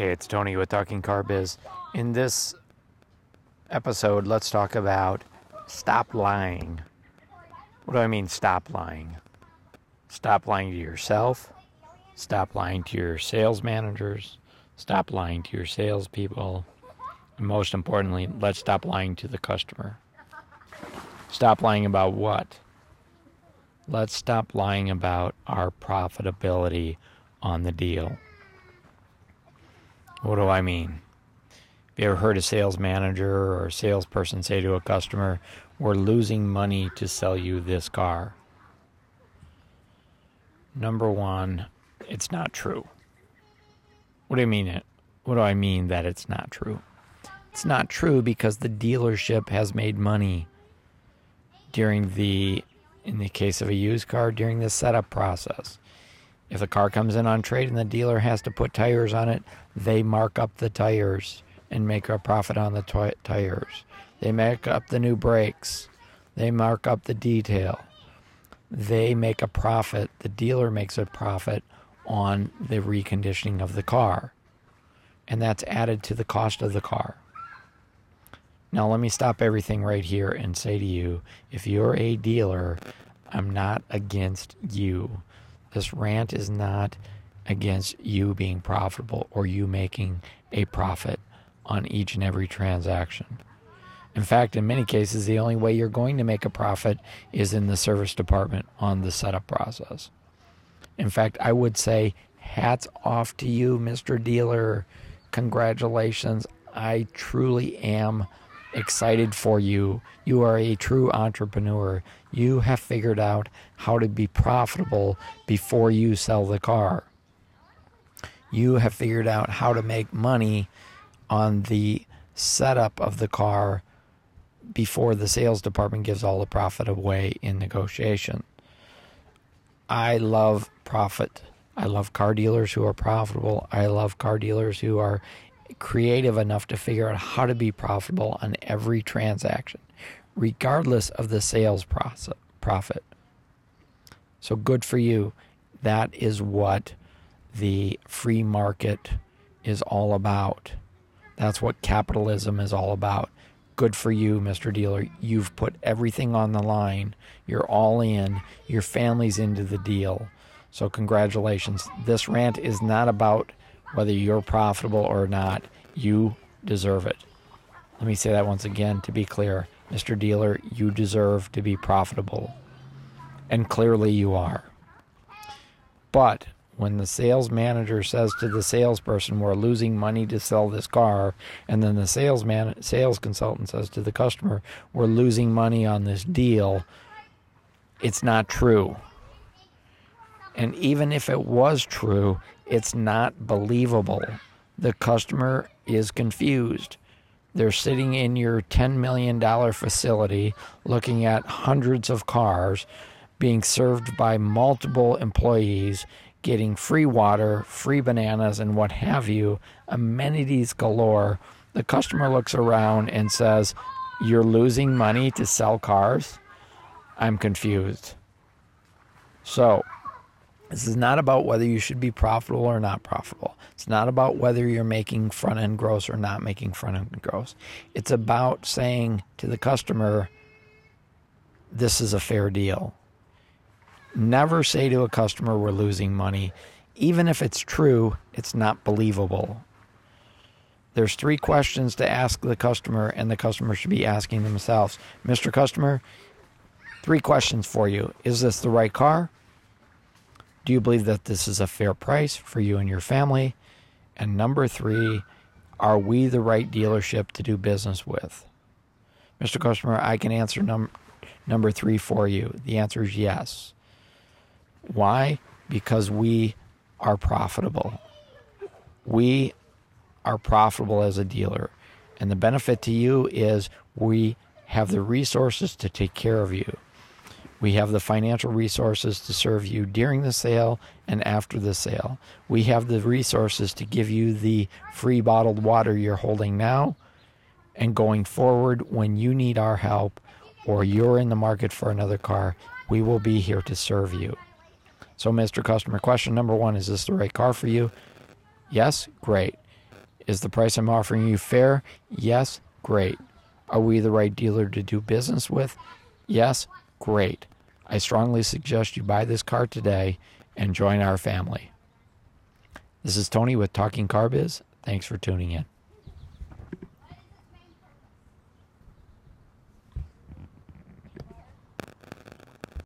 Hey, it's Tony with Talking Car Biz. In this episode, let's talk about stop lying. What do I mean, stop lying? Stop lying to yourself, stop lying to your sales managers, stop lying to your salespeople, and most importantly, let's stop lying to the customer. Stop lying about what? Let's stop lying about our profitability on the deal. What do I mean? Have you ever heard a sales manager or salesperson say to a customer, We're losing money to sell you this car? Number one, it's not true. What do you mean it? What do I mean that it's not true? It's not true because the dealership has made money during the in the case of a used car during the setup process. If the car comes in on trade and the dealer has to put tires on it, they mark up the tires and make a profit on the t- tires. They mark up the new brakes. They mark up the detail. They make a profit. The dealer makes a profit on the reconditioning of the car. And that's added to the cost of the car. Now, let me stop everything right here and say to you if you're a dealer, I'm not against you. This rant is not against you being profitable or you making a profit on each and every transaction. In fact, in many cases, the only way you're going to make a profit is in the service department on the setup process. In fact, I would say, hats off to you, Mr. Dealer. Congratulations. I truly am excited for you. You are a true entrepreneur. You have figured out how to be profitable before you sell the car. You have figured out how to make money on the setup of the car before the sales department gives all the profit away in negotiation. I love profit. I love car dealers who are profitable. I love car dealers who are creative enough to figure out how to be profitable on every transaction, regardless of the sales process, profit. So good for you. That is what the free market is all about. That's what capitalism is all about. Good for you, Mr. Dealer. You've put everything on the line. You're all in. Your family's into the deal. So, congratulations. This rant is not about whether you're profitable or not. You deserve it. Let me say that once again to be clear. Mr. Dealer, you deserve to be profitable. And clearly you are. But when the sales manager says to the salesperson, "We're losing money to sell this car," and then the sales man, sales consultant says to the customer, "We're losing money on this deal," it's not true. And even if it was true, it's not believable. The customer is confused. They're sitting in your $10 million facility looking at hundreds of cars being served by multiple employees, getting free water, free bananas, and what have you, amenities galore. The customer looks around and says, You're losing money to sell cars? I'm confused. So, this is not about whether you should be profitable or not profitable. It's not about whether you're making front end gross or not making front end gross. It's about saying to the customer, this is a fair deal. Never say to a customer, we're losing money. Even if it's true, it's not believable. There's three questions to ask the customer, and the customer should be asking themselves Mr. Customer, three questions for you. Is this the right car? Do you believe that this is a fair price for you and your family? And number three, are we the right dealership to do business with? Mr. Customer, I can answer num- number three for you. The answer is yes. Why? Because we are profitable. We are profitable as a dealer. And the benefit to you is we have the resources to take care of you. We have the financial resources to serve you during the sale and after the sale. We have the resources to give you the free bottled water you're holding now and going forward when you need our help or you're in the market for another car, we will be here to serve you. So, Mr. Customer, question number one is this the right car for you? Yes? Great. Is the price I'm offering you fair? Yes, great. Are we the right dealer to do business with? Yes, great. I strongly suggest you buy this car today and join our family. This is Tony with Talking Car Biz. Thanks for tuning in.